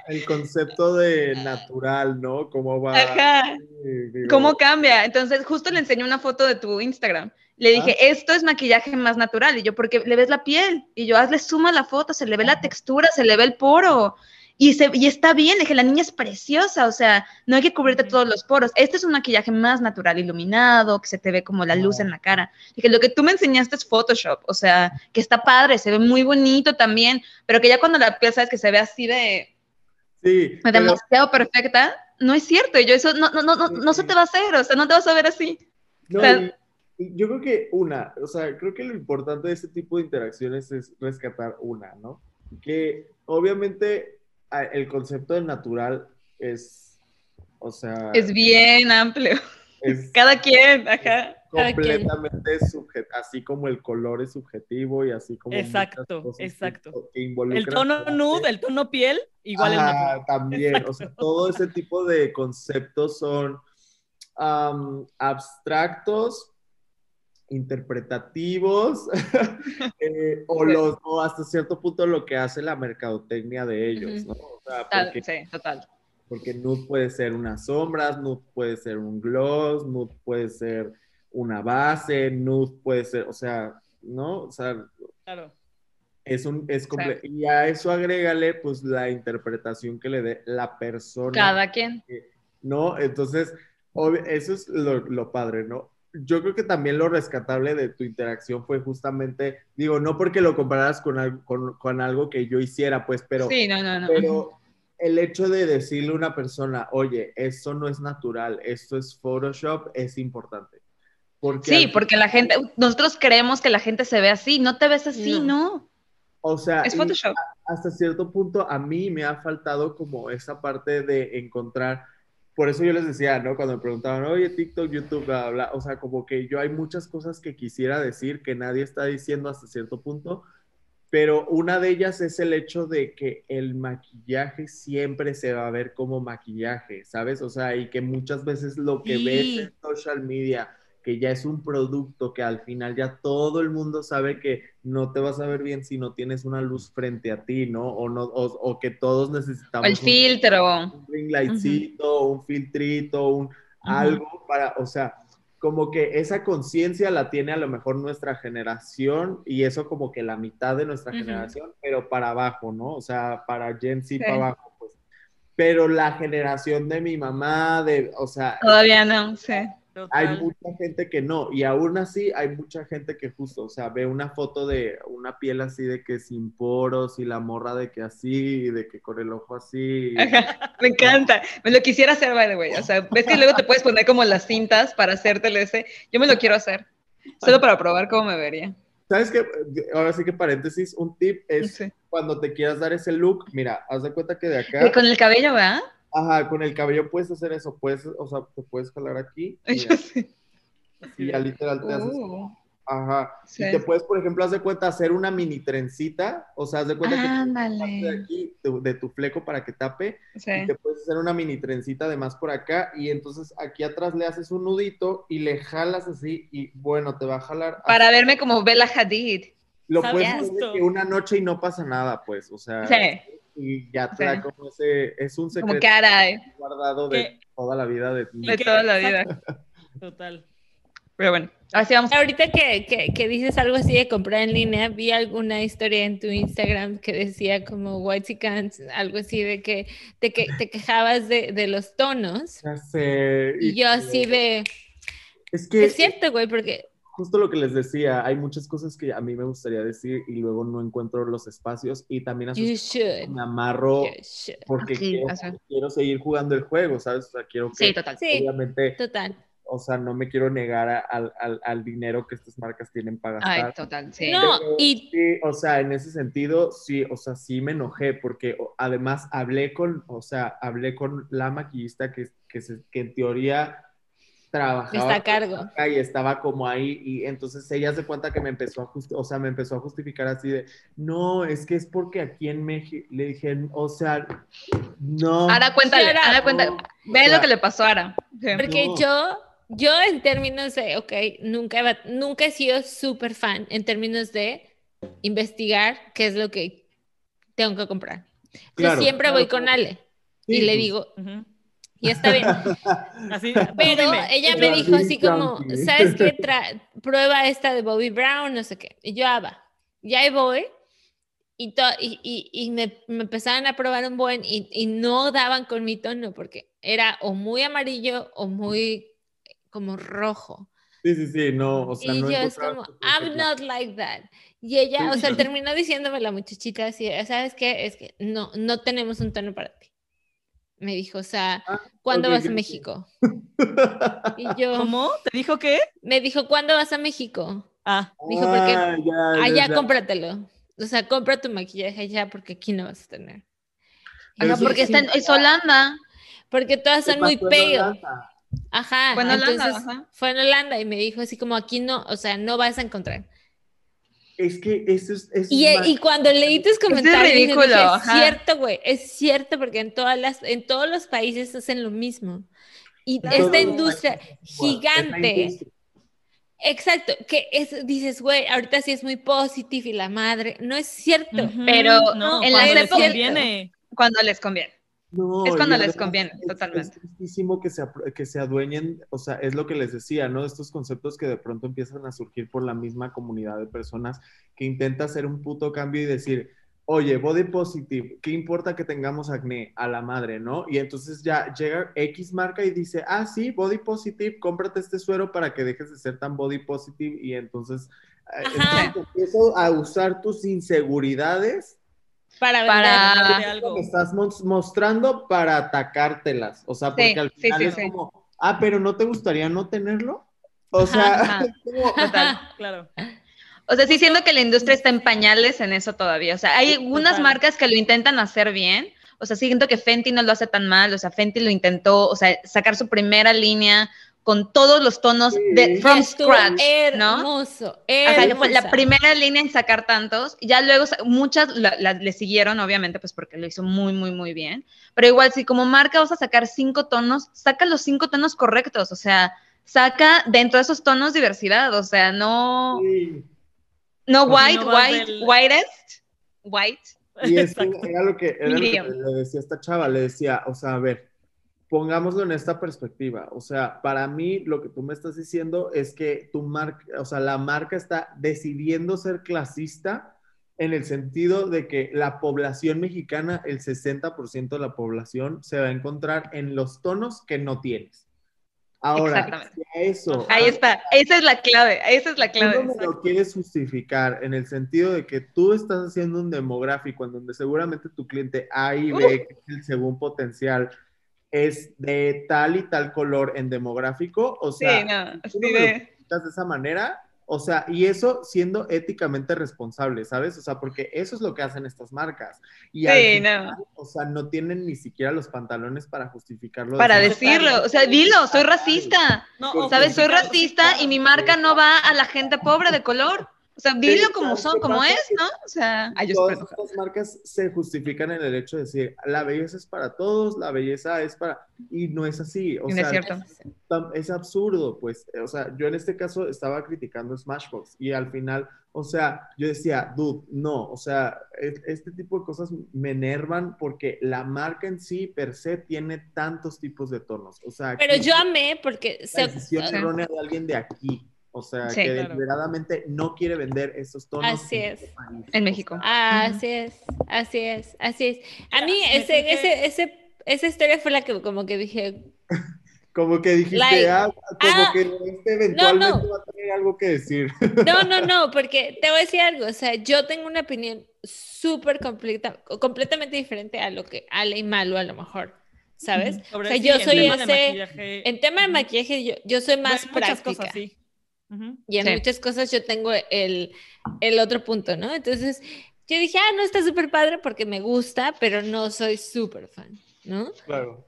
el concepto de natural, ¿no? ¿Cómo va? ajá. Sí, ¿Cómo cambia? Entonces, justo le enseñé una foto de tu Instagram. Le dije, esto es maquillaje más natural. Y yo, porque le ves la piel. Y yo, hazle suma la foto, se le ve la textura, se le ve el poro. Y, se, y está bien, le dije, la niña es preciosa, o sea, no hay que cubrirte todos los poros. Este es un maquillaje más natural, iluminado, que se te ve como la luz en la cara. Dije, lo que tú me enseñaste es Photoshop, o sea, que está padre, se ve muy bonito también, pero que ya cuando la piel sabes que se ve así de, Sí, pero- demasiado perfecta, no es cierto. Y yo, eso no, no, no, no, no se te va a hacer, o sea, no te vas a ver así. No, O sea- y- y yo creo que una, o sea, creo que lo importante de este tipo de interacciones es rescatar una, ¿no? Que obviamente el concepto de natural es, o sea, Es bien amplio. es Cada quien, ajá. Completamente subjetivo, así como el color es subjetivo y así como Exacto, cosas exacto. que El tono nude, el tono piel, igual es Ajá, natural. también, o sea, todo ese tipo de conceptos son abstractos, interpretativos, eh, o, los, o hasta cierto punto lo que hace la mercadotecnia de ellos, ¿no? O sea, Tal- porque, sí, total. porque nude puede ser unas sombras, nude puede ser un gloss, nude puede ser una base, nude puede ser, o sea, ¿no? O sea, Claro. es un, es comple- y a eso agrégale pues la interpretación que le dé la persona. Cada quien. ¿no? Entonces, eso es lo, lo padre, ¿no? Yo creo que también lo rescatable de tu interacción fue justamente, digo, no porque lo compararas con, al- con, con algo que yo hiciera, pues, pero, sí, no, no, no. pero el hecho de decirle a una persona, oye, esto no es natural, esto es Photoshop, es importante. Porque Sí, al- porque la gente, nosotros creemos que la gente se ve así, no te ves así, No. o sea, Es y- Photoshop. hasta cierto punto a mí me ha faltado como esa parte de encontrar, por eso yo les decía, ¿no? Cuando me preguntaban, oye, TikTok, YouTube, bla, bla, o sea, como que yo hay muchas cosas que quisiera decir que nadie está diciendo hasta cierto punto, pero una de ellas es el hecho de que el maquillaje siempre se va a ver como maquillaje, ¿sabes? O sea, y que muchas veces lo que Sí. ves en social media, que ya es un producto que al final ya todo el mundo sabe que no te vas a ver bien si no tienes una luz frente a ti, ¿no? O, no, o, o que todos necesitamos el un- filtro. un ring lightcito, un filtrito, un algo para, o sea, como que esa conciencia la tiene a lo mejor nuestra generación y eso como que la mitad de nuestra Ujú. generación, pero para abajo, ¿no? O sea, para Gen Z Sí. para abajo, pues. Pero la generación de mi mamá, de, o sea, Todavía no, sí. Hay Total. mucha gente que no, y aún así hay mucha gente que justo, o sea, ve una foto de una piel así de que sin poros y la morra de que así, de que con el ojo así. Ajá, Me encanta. Me lo quisiera hacer, by the way. O sea, ves que luego te puedes poner como las cintas para hacértelo ese. Yo me lo quiero hacer. Solo para probar cómo me vería. ¿Sabes qué? Ahora sí que paréntesis, un tip es Sí. cuando te quieras dar ese look, mira, haz de cuenta que de acá, Con el cabello, ¿verdad? Ajá, con el cabello puedes hacer eso, puedes, o sea, te puedes jalar aquí y, sí. y ya literal te haces, Uh, ajá, sí. y te puedes, por ejemplo, haz de cuenta hacer una mini trencita, o sea, haz de cuenta que Ándale. parte de aquí, de, de tu fleco para que tape, Sí. y te puedes hacer una mini trencita además por acá, y entonces aquí atrás le haces un nudito y le jalas así, y bueno, te va a jalar. Para verme como Bella Hadid. Lo puedes hacer que una noche y no pasa nada, pues, o sea, Sí. Y ya te Sí. da como ese, es un Como secreto caray. guardado de Que- toda la vida de y De toda la vida. Total. Pero bueno, ahora sí vamos. Ahorita que, que, que dices algo así de comprar en línea, vi alguna historia en tu Instagram que decía como White algo así de que te, que, te quejabas de, de los tonos. Ya sé, Y yo así de, Es que es cierto, güey, porque justo lo que les decía, hay muchas cosas que a mí me gustaría decir y luego no encuentro los espacios y también a me amarro porque Sí, quiero, o sea. quiero seguir jugando el juego, ¿sabes? O sea, quiero que Sí, total. Sí, obviamente, total. o sea, no me quiero negar a- al, al- al dinero que estas marcas tienen para gastar. Ay, total, sí. No, Pero y sí, o sea, en ese sentido, sí, o sea, sí me enojé porque además hablé con, o sea, hablé con la maquillista que, que, se- que en teoría trabajaba Está a cargo. y estaba como ahí y entonces ella se cuenta que me empezó a just- o sea, me empezó a justificar así de, no, es que es porque aquí en México, le dije, o sea, no. Ahora cuéntale, ahora cuéntale. Ve O sea, lo que le pasó a Ara. Sí. Porque No. yo, yo en términos de, ok, nunca, he- nunca he sido súper fan en términos de investigar qué es lo que tengo que comprar. Entonces, Claro, siempre claro, voy con. Ale Sí, y le digo, Ujú. Y está bien. Así, Pero dime. ella me dijo sí, así como. ¿sabes qué? Tra- prueba esta de Bobby Brown, no sé qué. Y yo, ah, va. Y ahí voy. Y, to- y, y, y me, me empezaron a probar un buen y, y no daban con mi tono porque era o muy amarillo o muy como rojo. Sí, sí, sí, no, o sea, y no yo es como, I'm not like that. Y ella, Sí. o sea, terminó diciéndome la muchachita así, ¿sabes qué? Es que no, no tenemos un tono para ti. Me dijo, o sea, Ah, ¿cuándo vas a. México? Y yo, ¿Cómo? ¿Te dijo qué? me dijo, ¿cuándo vas a México? Ah, Dijo, porque Ah, ya, Allá ya. cómpratelo. O sea, compra tu maquillaje allá porque aquí no vas a tener. Y Ajá, eso porque sí. está en, es Holanda. Porque todas ¿Qué son muy pale. Ajá. Fue en Holanda, entonces, ajá. fue en Holanda y me dijo así como aquí no, o sea, no vas a encontrar. Es que eso es... eso Y, es más- y cuando leí tus comentarios, ridículo, dije, es cierto, güey, es cierto porque en todas las, en todos los países hacen lo mismo. Y Claro. esta industria gigante, industria. exacto, que es, dices, güey, ahorita sí es muy positive y la madre, no es cierto. Pero no, en cuando las les épocas- conviene. Cuando les conviene. No, Es cuando les conviene, es- totalmente. Es tristísimo que se, que se adueñen, o sea, es lo que les decía, ¿no? Estos conceptos que de pronto empiezan a surgir por la misma comunidad de personas que intenta hacer un puto cambio y decir, oye, body positive, ¿qué importa que tengamos acné? A la madre, ¿no? Y entonces ya llega X marca y dice, ah, sí, body positive, cómprate este suero para que dejes de ser tan body positive y entonces, eh, entonces empiezo a usar tus inseguridades Para. Para- algo. me estás mos- mostrando para atacártelas. O sea, porque Sí, al final sí, es sí. como, ah, pero ¿no te gustaría no tenerlo? O sea, Ajá. como- Total. Claro. O sea, sí siento que la industria está en pañales en eso todavía. O sea, hay algunas marcas que lo intentan hacer bien. O sea, sí siento que Fenty no lo hace tan mal. O sea, Fenty lo intentó, o sea, sacar su primera línea con todos los tonos de from Estuvo scratch, ¿no? hermoso, O sea, fue la primera línea en sacar tantos, ya luego muchas la- la- le siguieron, obviamente, pues porque lo hizo muy, muy, muy bien. Pero igual, si como marca vas a sacar cinco tonos, saca los cinco tonos correctos, o sea, saca dentro de esos tonos diversidad, o sea, no, Sí. no white, no white, del- whitest, white. Y es que Exacto. era lo que, era lo que le decía a esta chava, le decía, o sea, a ver, pongámoslo en esta perspectiva. O sea, para mí lo que tú me estás diciendo es que tu marca, o sea, la marca está decidiendo ser clasista en el sentido de que la población mexicana, el 60% de la población, se va a encontrar en los tonos que no tienes. Ahora, eso Ahí está, esa es la clave, esa es la Tú no clave. me lo quieres justificar en el sentido de que tú estás haciendo un demográfico en donde seguramente tu cliente A y B, que es el según potencial, es de tal y tal color en demográfico. O sea, sí, no, tú así no me lo de... esa manera. O sea, y eso siendo éticamente responsable, ¿sabes? O sea, porque eso es lo que hacen estas marcas. Y al Sí, final, no. o sea, no tienen ni siquiera los pantalones para justificarlo. Para decirlo, o sea, dilo, soy racista. No, ¿Sabes? Soy racista y mi marca no va a la gente pobre de color. O sea, dilo como ¿sabes son, como es, ¿no? O sea, ay, yo Todas estas marcas se justifican en el hecho de decir, la belleza es para todos, la belleza es para... Y no es así, o No es sea, cierto. tam- es absurdo, pues, o sea, yo en este caso estaba criticando Smashbox y al final, o sea, yo decía, dude, no, o sea, es- este tipo de cosas me enervan porque la marca en sí, per se, tiene tantos tipos de tonos, o sea, Pero aquí yo amé porque la se, decisión errónea de alguien de aquí, o sea, Sí, que claro. deliberadamente no quiere vender esos tonos. Así en es. este México. Así es, así es, así es. A mí ese, ese, ese, esa historia fue la que como que dije, Como que dijiste, Like, ah, como ah, que este eventualmente no. va a tener algo que decir. no, no, no, porque te voy a decir algo, o sea, yo tengo una opinión súper completa, completamente diferente a lo que Ale y Malo a lo mejor, ¿sabes? Sobre o sea, sí, yo en soy ese, maquillaje, en tema de maquillaje yo, yo soy más práctica. cosas, sí. Y en Sí. muchas cosas yo tengo el, el otro punto, ¿no? Entonces, yo dije, ah, no está súper padre porque me gusta, pero no soy súper fan, ¿no? Claro.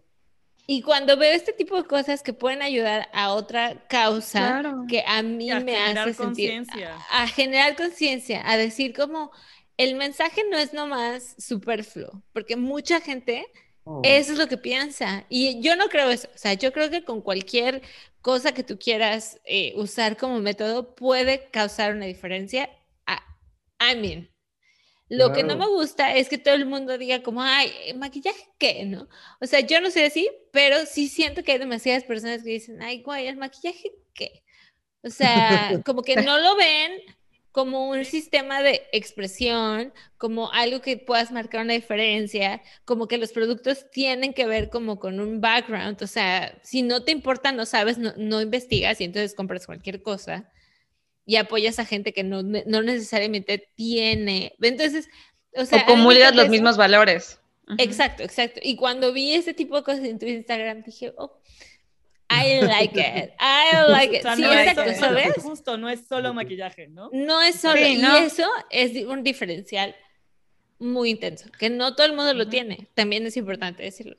Y cuando veo este tipo de cosas que pueden ayudar a otra causa Claro. que a mí a me generar hace sentir, conciencia. a, a generar conciencia, a decir como el mensaje no es nomás superfluo, porque mucha gente Oh. eso es lo que piensa. Y yo no creo eso. O sea, yo creo que con cualquier cosa que tú quieras eh, usar como método puede causar una diferencia. I, I mean, lo que no me Claro. gusta es que todo el mundo diga como, ay, ¿maquillaje qué? ¿No? O sea, yo no soy así, pero sí siento que hay demasiadas personas que dicen, ay, güey, ¿el maquillaje qué? O sea, como que no lo ven como un sistema de expresión, como algo que puedas marcar una diferencia, como que los productos tienen que ver como con un background, o sea, si no te importa, no sabes, no, no investigas y entonces compras cualquier cosa y apoyas a gente que no, no necesariamente tiene. Entonces, o sea, o comulgas los mismos valores. Exacto, exacto. Y cuando vi este tipo de cosas en tu Instagram, dije, oh, I like it, I like O it. sea, Sí, no es exacto, solo- ¿sabes? Justo, no es solo maquillaje, ¿no? No es solo, Sí, y eso es un diferencial muy intenso, que no todo el mundo lo tiene. También es importante decirlo.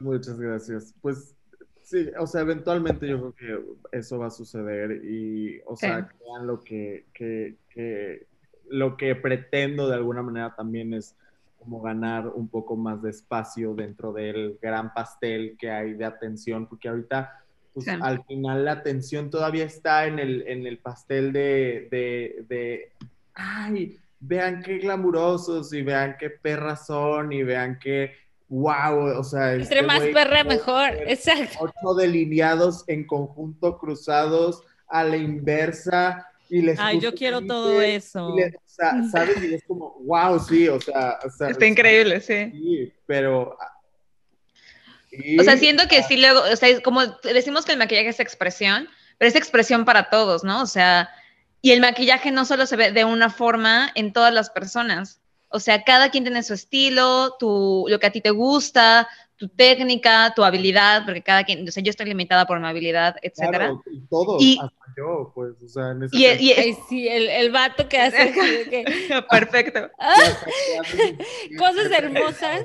Muchas gracias. Pues sí, o sea, eventualmente yo creo que eso va a suceder y, o sea, crean lo que, que, que- lo que pretendo de alguna manera también es como ganar un poco más de espacio dentro del gran pastel que hay de atención, porque ahorita pues, Sí. al final la atención todavía está en el, en el pastel de, de, de, ay, vean qué glamurosos y vean qué perras son y vean qué, wow, o sea, Entre este más güey perra, mejor. Exacto. Ocho delineados en conjunto cruzados a la inversa y les Ay, yo quiero todo eso. y le- o sea, ¿sabes? Y es como, wow, sí, o sea, o sea, Está increíble, sí. Sí, pero. Y- O sea, siento que sí luego, o sea, como decimos que el maquillaje es expresión, pero es expresión para todos, ¿no? O sea, y el maquillaje no solo se ve de una forma en todas las personas. O sea, cada quien tiene su estilo, tu, lo que a ti te gusta, tu técnica, tu habilidad, porque cada quien, o sea, yo estoy limitada por mi habilidad, etcétera. Claro, y todos, Y- hasta yo, pues, o sea, en ese Y, y Ay, sí, el, el vato que hace así que, perfecto. ¡ah! Cosas hermosas.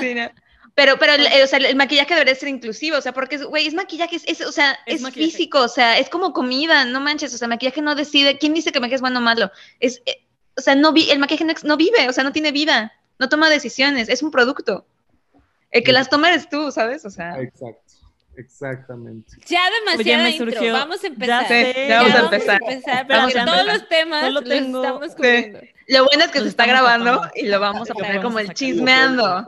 Sí, ¿no? Pero, pero el, o sea, el maquillaje debería ser inclusivo, o sea, porque, güey, es maquillaje, es, es, o sea, Es físico, o sea, es como comida, no manches, o sea, maquillaje no decide, ¿quién dice que maquillaje es bueno o malo? Es, eh, o sea, no vi, el maquillaje no, no vive, o sea, no tiene vida, no toma decisiones, es un producto. El que Sí. las toma eres tú, ¿sabes? O sea, Exacto, exactamente. Ya demasiada me intro. surgió- Vamos a ya empezar. sé, ya vamos a empezar. porque Vamos a todos empezar. los temas Solo los tengo- estamos cubriendo. Lo bueno es que Nos se está grabando y lo vamos a poner vamos como a el chismeando.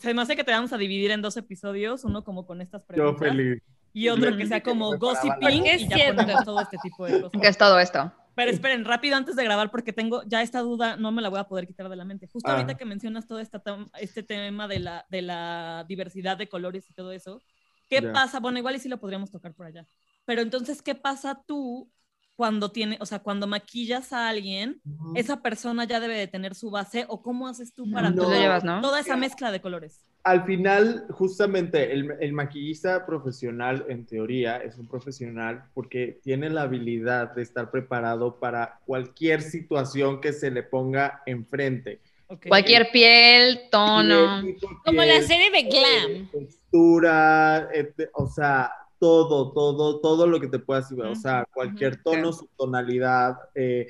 Se me hace que te vamos a dividir en dos episodios, uno como con estas Yo preguntas feliz. y otro que Yo sea como gossiping y ya ponemos todo este tipo de cosas. Que es todo esto. Pero esperen, rápido antes de grabar, porque tengo ya esta duda, no me la voy a poder quitar de la mente. Justo Ah. ahorita que mencionas todo esta este tema de la, de la diversidad de colores y todo eso, ¿qué Ya. pasa? Bueno, igual y sí lo podríamos tocar por allá. Pero entonces, ¿qué pasa tú cuando tiene, o sea, cuando maquillas a alguien, esa persona ya debe de tener su base o cómo haces tú para No. Tú lo llevas, ¿no? toda esa mezcla de colores? Al final, justamente, el, el maquillista profesional, en teoría, es un profesional porque tiene la habilidad de estar preparado para cualquier situación que se le ponga enfrente. Ok. Cualquier piel, tono. Piel, tipo Como la piel, serie de Glam. eh, textura, este, o sea, todo, todo, todo lo que te puedas, o sea, cualquier tono, subtonalidad, eh,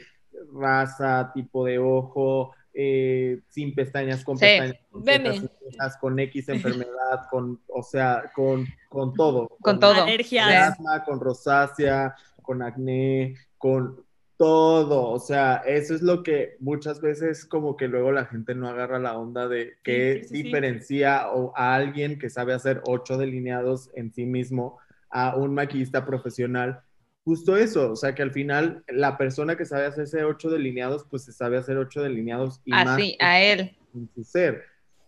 raza, tipo de ojo, eh, sin pestañas, con Sí. pestañas, con cejas, con X enfermedad, con, o sea, con, con todo. Con todo. Alergias. Con asma, con rosácea, con acné, con todo. O sea, eso es lo que muchas veces como que luego la gente no agarra la onda de qué sí, sí, sí. diferencia o a alguien que sabe hacer ocho delineados en sí mismo a un maquillista profesional. Justo eso, o sea que al final la persona que sabe hacerse ocho delineados, pues se sabe hacer ocho delineados y más Así, a él. en su ser.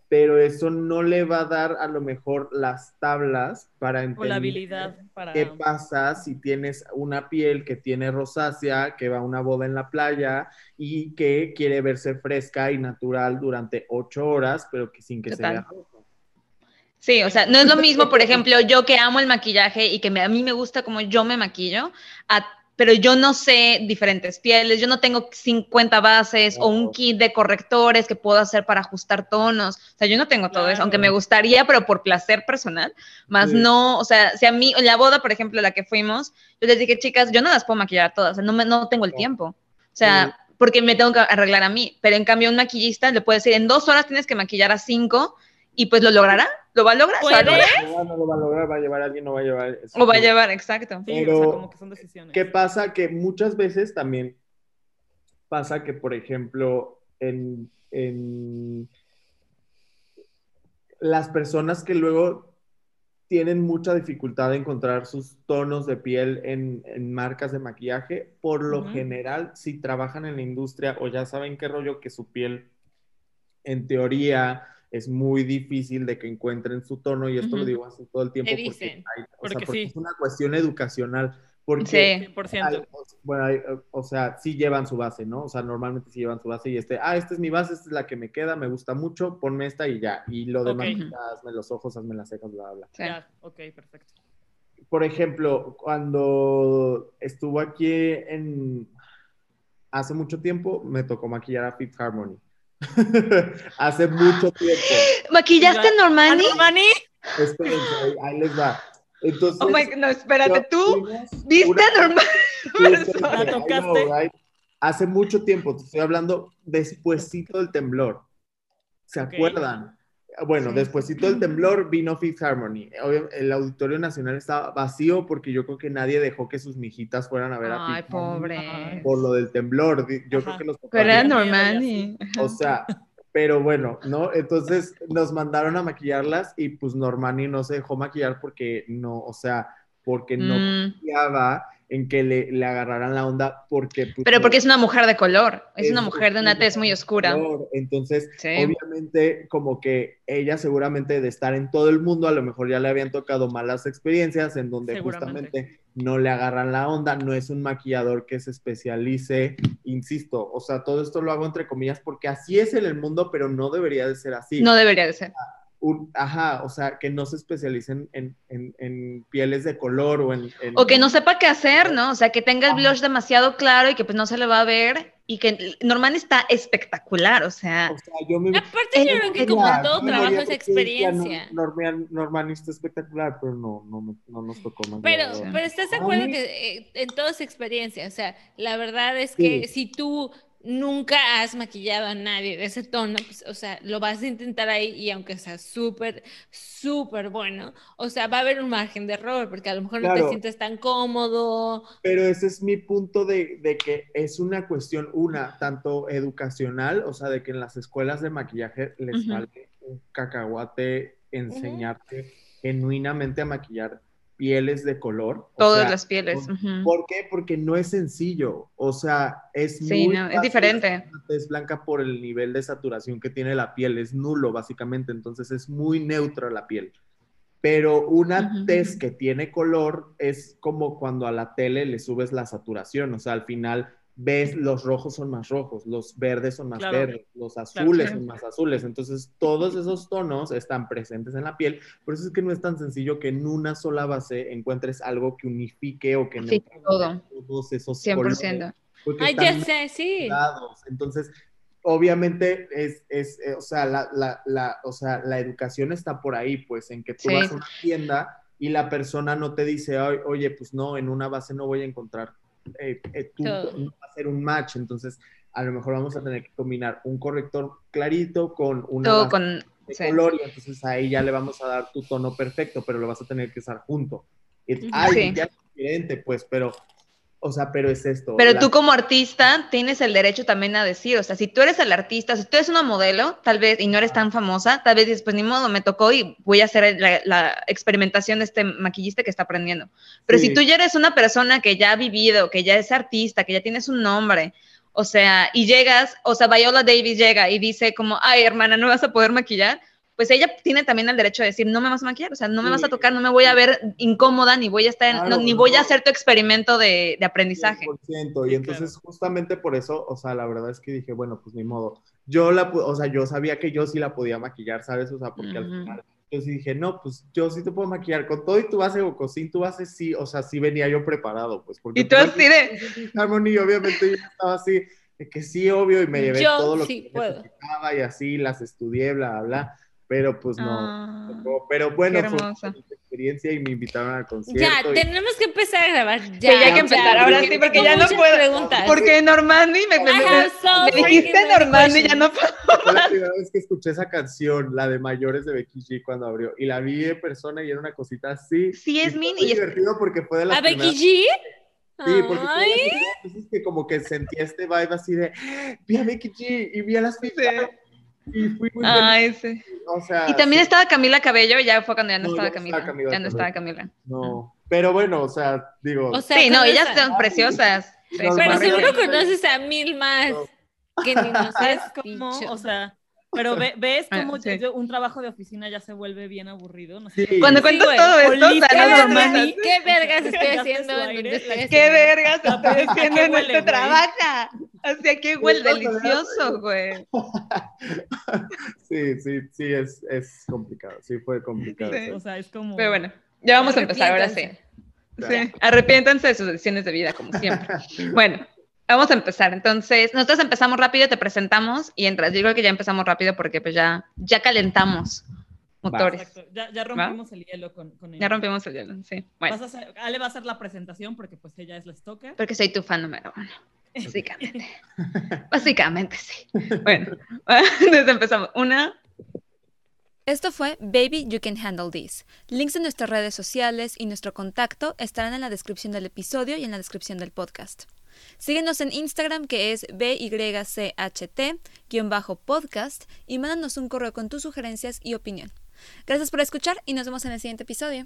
Pero eso no le va a dar a lo mejor las tablas para O entender la habilidad para... qué pasa si tienes una piel que tiene rosácea, que va a una boda en la playa y que quiere verse fresca y natural durante ocho horas, pero que sin que Total. se vea rosa. Sí, o sea, no es lo mismo, por ejemplo, yo que amo el maquillaje y que me- a mí me gusta como yo me maquillo, a- pero yo no sé diferentes pieles, yo no tengo 50 bases o un kit de correctores que puedo hacer para ajustar tonos, o sea, yo no tengo todo eso, aunque me gustaría, pero por placer personal, más Sí. no, o sea, si a mí, en la boda, por ejemplo, la que fuimos, yo les dije, chicas, yo no las puedo maquillar todas, o sea, no, me- no tengo el No. tiempo, o sea, porque me tengo que arreglar a mí, pero en cambio un maquillista le puede decir, en dos horas tienes que maquillar a cinco y pues lo logrará, lo va a lograr, ¿se va a ¿Puede? lograr? No, no lo va a lograr, va a llevar a alguien, no va a llevar. O va a llevar, exacto. Sí, Pero- o sea, como que son decisiones. ¿Qué pasa? Que muchas veces también pasa que, por ejemplo, en, en las personas que luego tienen mucha dificultad de encontrar sus tonos de piel en, en marcas de maquillaje, por lo general, si trabajan en la industria o ya saben qué rollo que su piel, en teoría, es muy difícil de que encuentren su tono, y esto lo Ujú. digo así todo el tiempo Te porque, dicen. hay- o sea, Porque porque sí. es una cuestión educacional. Porque Sí. 100%. hay- bueno, hay, o sea, sí llevan su base, ¿no? O sea, normalmente sí llevan su base y este, ah, esta es mi base, esta es la que me queda, me gusta mucho, ponme esta y ya. Y lo demás, Ok. ya, hazme los ojos, hazme las cejas, bla, bla, bla. Sí. Ya, ok, perfecto. Por ejemplo, cuando estuvo aquí en, hace mucho tiempo, me tocó maquillar a Fifth Harmony. hace mucho tiempo. ¿Maquillaste a Normani? ¿Ah, Normani? Espérense, ahí, ahí les va. Entonces, Oh my, no, espérate, tú viste una- a Normani. Sí, ¿La tocaste? right? hace mucho tiempo, te estoy hablando despuesito del temblor. ¿Se Ok. acuerdan? Bueno, Sí. despuesito del temblor vino Fifth Harmony. Obvio, el Auditorio Nacional estaba vacío porque yo creo que nadie dejó que sus mijitas fueran a ver a Ay, Fifth Harmony pobre. por lo del temblor. Yo creo que los Pero era y Normani. o sea, pero bueno, ¿no? Entonces nos mandaron a maquillarlas y pues Normani no se dejó maquillar porque no, o sea, porque no Mm. En que le, le agarraran la onda porque... pues, Pero porque es una mujer de color. Es una mujer de una tez muy oscura. color. Entonces, Sí. obviamente, como que ella seguramente de estar en todo el mundo, a lo mejor ya le habían tocado malas experiencias en donde justamente no le agarran la onda, no es un maquillador que se especialice, insisto, o sea, todo esto lo hago entre comillas porque así es en el mundo, pero no debería de ser así. No debería de ser. Un- ajá, o sea, que no se especialicen en, en- en pieles de color o en... en- O que no sepa qué hacer, ¿no? O sea, que tenga el blush demasiado claro y que pues no se le va a ver. Y que Norman está espectacular, o sea. O sea, yo me... Aparte, yo creo que como todo trabajo es experiencia. "No, Norman, Norman está espectacular, pero no, no, no nos tocó más. Pero, pero estás de acuerdo que eh, en todo es experiencia. O sea, la verdad es que si tú nunca has maquillado a nadie de ese tono, pues, o sea, lo vas a intentar ahí y aunque sea súper, súper bueno, o sea, va a haber un margen de error porque a lo mejor no te sientes tan cómodo. Pero ese es mi punto de, de que es una cuestión, una, tanto educacional, o sea, de que en las escuelas de maquillaje les Ujú. vale un cacahuate enseñarte genuinamente a maquillar pieles de color. Todas sea, las pieles. por- ujú. ¿Por qué? Porque no es sencillo, o sea, es Sí, muy no, es diferente. tez blanca por el nivel de saturación que tiene la piel, es nulo básicamente, entonces es muy neutra la piel. Pero una tez que tiene color es como cuando a la tele le subes la saturación, o sea, al final ves los rojos son más rojos, los verdes son más Claro. verdes, los azules son más azules, entonces todos esos tonos están presentes en la piel, por eso es que no es tan sencillo que en una sola base encuentres algo que unifique o que Sí, neutralice todo. todos esos 100%. colores, Ay, ya sé, sí. Entonces, obviamente es, es eh, o sea, la, la, la, o sea, la educación está por ahí, pues, en que tú Sí. vas a una tienda y la persona no te dice, "Ay, oye, pues no, en una base no voy a encontrar, eh, eh, tú, Todo. no va a ser un match, entonces a lo mejor vamos a tener que combinar un corrector clarito con una Todo con. de sí. color y entonces ahí ya le vamos a dar tu tono perfecto, pero lo vas a tener que usar junto. Ay, Sí. ya es diferente, pues, pero, o sea, pero es esto. Pero la- tú como artista tienes el derecho también a decir, o sea, si tú eres el artista, si tú eres una modelo, tal vez, y no eres tan famosa, tal vez dices, pues ni modo, me tocó y voy a hacer la, la experimentación de este maquillista que está aprendiendo. Pero Sí. si tú ya eres una persona que ya ha vivido, que ya es artista, que ya tienes un nombre, o sea, y llegas, o sea, Viola Davis llega y dice como, ay, hermana, no vas a poder maquillar, pues ella tiene también el derecho de decir, no me vas a maquillar, o sea, no me Sí. vas a tocar, no me voy a ver incómoda, ni voy a estar, en- no, Claro, ni voy a hacer tu experimento de, de aprendizaje. 100%, y entonces justamente por eso, o sea, la verdad es que dije, bueno, pues ni modo. Yo la, o sea, yo sabía que yo sí la podía maquillar, ¿sabes? O sea, porque al Ujú. final yo sí dije, no, pues yo sí te puedo maquillar con todo y tu base o sin tu base, sí, o sea, sí venía yo preparado, pues. Porque Y tú pues, así de, Harmony, obviamente yo estaba así, de que sí, obvio, y me llevé Yo todo lo sí que puedo. necesitaba y así, las estudié, bla, bla, bla, pero pues no. Ah. Pero bueno, fue una experiencia y me invitaron al concierto. Ya, y- tenemos que empezar a grabar. Ya, ya hay que empezar, ahora sí, porque ya no puedo. preguntas. Porque Normandi me, me, I me- dijiste Normandi, ya no puedo. Fue la primera vez que escuché esa canción, la de mayores de Becky G cuando abrió. Y la vi en persona y era una cosita así. Sí, es mini, y es- divertido porque fue de las ¿A Becky G? Sí, porque Ay. que como que sentí este vibe así de vi a Becky G y vi a las fiestas y fui muy Ay, sí. feliz. O sea, Y también sí, estaba Camila Cabello, ya fue cuando ya no, No, estaba ya no Camila. estaba Camila ya no estaba Camila. no. Pero bueno, o sea, digo, O sea, Sí, no, ellas son preciosas. Sí, Pero seguro conoces a mil más que ni nos ¿Sabes has cómo? O sea, pero ve- ves Ah, cómo sí. yo- un trabajo de oficina ya se vuelve bien aburrido. No sé Sí. Cuando Sí, cuentas todo esto, o sea, no ¿Qué, normal. Normandi. ¿Qué vergas estoy haciendo? ¿Qué vergas estoy ¿A qué haciendo en este güey? Trabaja? Hacia qué huele delicioso, güey. sí, sí, sí, es, es complicado, sí fue complicado. Sí. O sea, es como. Pero bueno, ya vamos a empezar ahora sí. Sí, arrepiéntanse de sus decisiones de vida, como siempre. Bueno, vamos a empezar. Entonces, nosotros empezamos rápido, te presentamos y entras. Yo creo que ya empezamos rápido porque pues ya, ya calentamos motores. Exacto. Ya, ya rompimos el hielo con, con Ya ella. rompimos el hielo, sí. Bueno, Vas a hacer- Ale va a hacer la presentación porque pues ella es la stalker. porque soy tu fan número uno. Básicamente. Básicamente, sí. Bueno, entonces empezamos. Una, Esto fue Baby You Can Handle This. Links de nuestras redes sociales y nuestro contacto estarán en la descripción del episodio y en la descripción del podcast. Síguenos en Instagram que es BYCHT-podcast y mándanos un correo con tus sugerencias y opinión. Gracias por escuchar y nos vemos en el siguiente episodio.